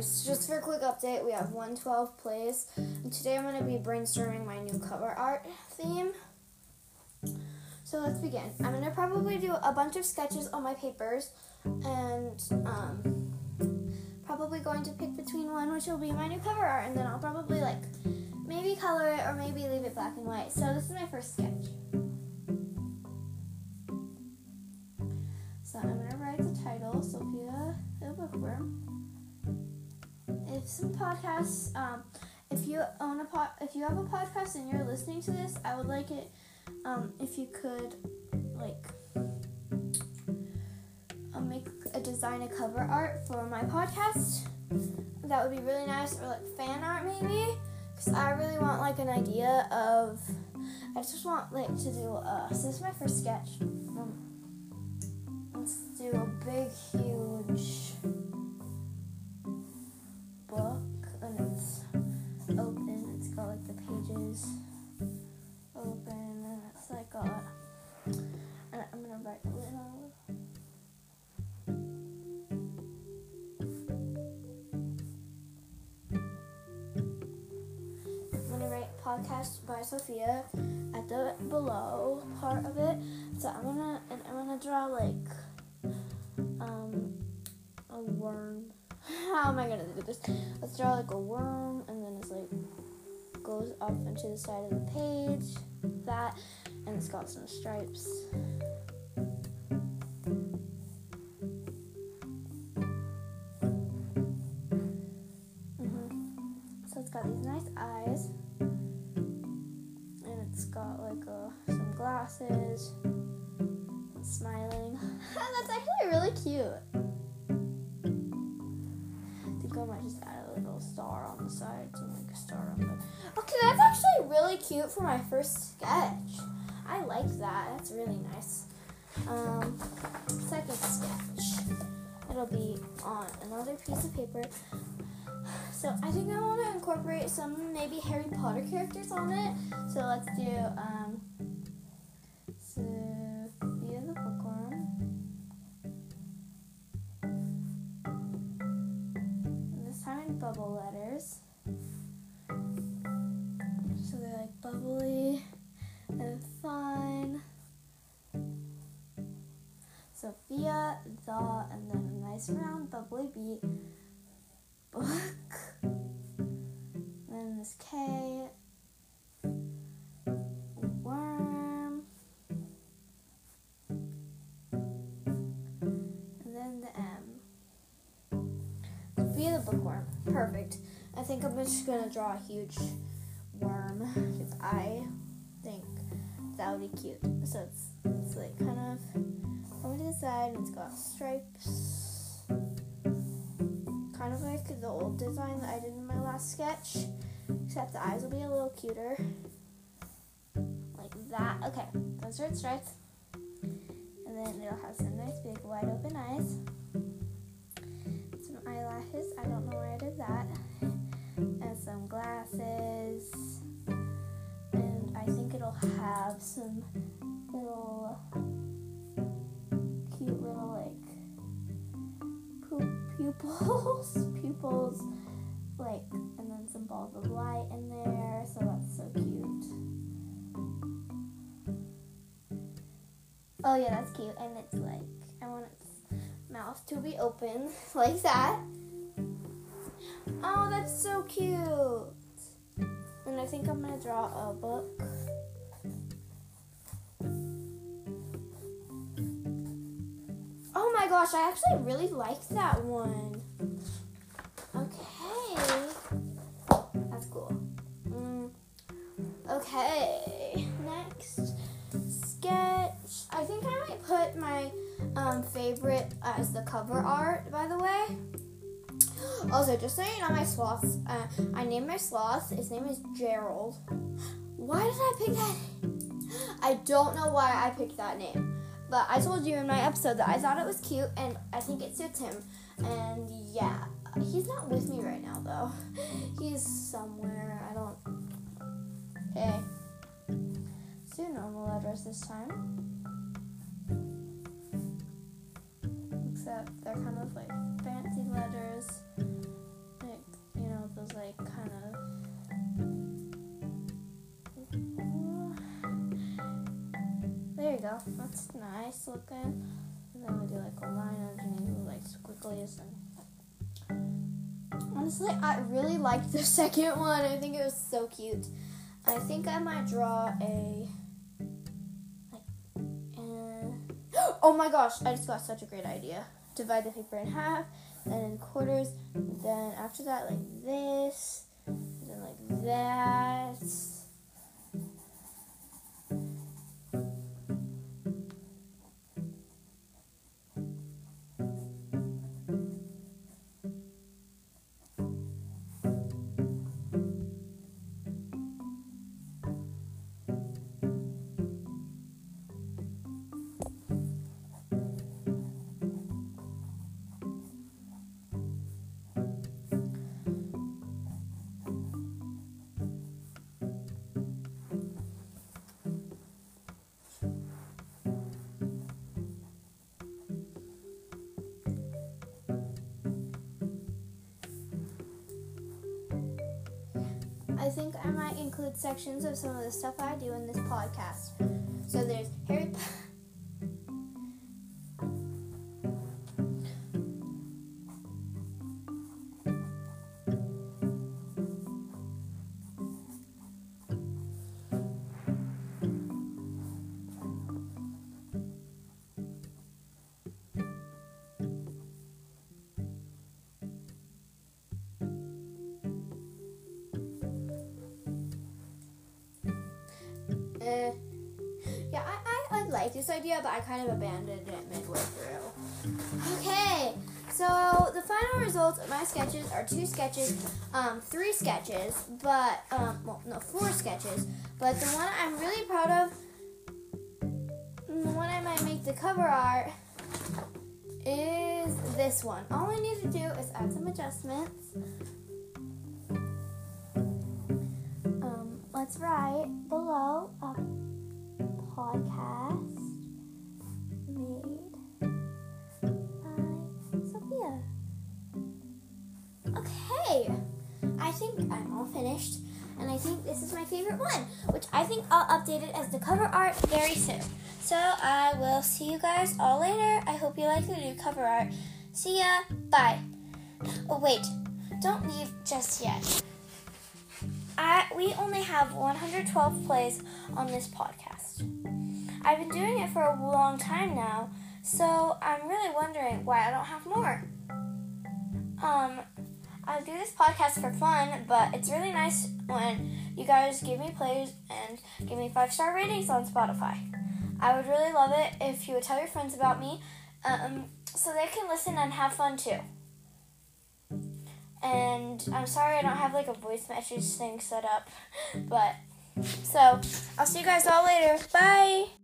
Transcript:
guys, just for a quick update, we have 112 plays, and today I'm going to be brainstorming my new cover art theme. So let's begin. I'm going to probably do a bunch of sketches on my papers, and um, probably going to pick between one, which will be my new cover art, and then I'll probably like maybe color it or maybe leave it black and white. So this is my first sketch. So I'm going to write the title, Sophia the Bookworm if some podcasts, um, if you own a pod, if you have a podcast and you're listening to this, I would like it um, if you could like uh, make a design a cover art for my podcast. That would be really nice, or like fan art maybe, because I really want like an idea of. I just want like to do. Uh, so this is my first sketch. Um, let's do a big, huge podcast by Sophia at the below part of it. So I'm gonna and I'm gonna draw like um a worm how am I gonna do this? Let's draw like a worm and then it's like goes up into the side of the page. That and it's got some stripes. hmm So it's got these nice eyes. Got like a, some glasses. Smiling. That's actually really cute. I think I might just add a little star on the side to make a star on the. Okay, that's actually really cute for my first sketch. I like that. That's really nice. Um, second sketch. It'll be on another piece of paper. So I think I want to incorporate some maybe Harry Potter characters on it. So let's do um, Sophia the Bookworm. This time in bubble letters. So they're like bubbly and fun. Sophia, the, and then a nice round bubbly beat. Perfect. I think I'm just gonna draw a huge worm because I think that would be cute. So it's, it's like kind of to the side and it's got stripes. Kind of like the old design that I did in my last sketch. Except the eyes will be a little cuter. Like that. Okay, those are its stripes. And then it'll have some nice big wide open eyes. Some eyelashes. I don't know where I did that. And some glasses. And I think it'll have some little cute little like pu- pupils. pupils. Like and then some balls of light in there. So that's so cute. Oh yeah, that's cute. And it's like I want its mouth to be open like that. Oh, that's so cute. And I think I'm gonna draw a book. Oh my gosh, I actually really like that one. Okay. That's cool. Mm. Okay. Um, favorite as the cover art, by the way. Also, just so you know, my sloth, uh, I named my sloth. His name is Gerald. Why did I pick that? I don't know why I picked that name. But I told you in my episode that I thought it was cute and I think it suits him. And yeah, he's not with me right now though. He's somewhere. I don't. Okay. Let's normal letters this time. except they're kind of like fancy letters, like you know those like kind of. There you go. That's nice looking. And then we do like a line underneath with like squigglies and. Honestly, I really liked the second one. I think it was so cute. I think I might draw a oh my gosh! I just got such a great idea. Divide the paper in half, then in quarters. Then after that, like this, then like that. I think I might include sections of some of the stuff I do in this podcast. So there's Harry Potter. Eh. Yeah, I, I, I like this idea, but I kind of abandoned it midway through. Okay, so the final results of my sketches are two sketches, um, three sketches, but, um, well, no, four sketches, but the one I'm really proud of, the one I might make the cover art, is this one. All I need to do is add some adjustments. Um, let's below a podcast made by Sophia. Okay, I think I'm all finished, and I think this is my favorite one, which I think I'll update it as the cover art very soon. So I will see you guys all later. I hope you like the new cover art. See ya. Bye. Oh wait, don't leave just yet. I, we only have 112 plays on this podcast. I've been doing it for a long time now, so I'm really wondering why I don't have more. Um, I do this podcast for fun, but it's really nice when you guys give me plays and give me five star ratings on Spotify. I would really love it if you would tell your friends about me, um, so they can listen and have fun too. And I'm sorry I don't have like a voice message thing set up, but so I'll see you guys all later. Bye.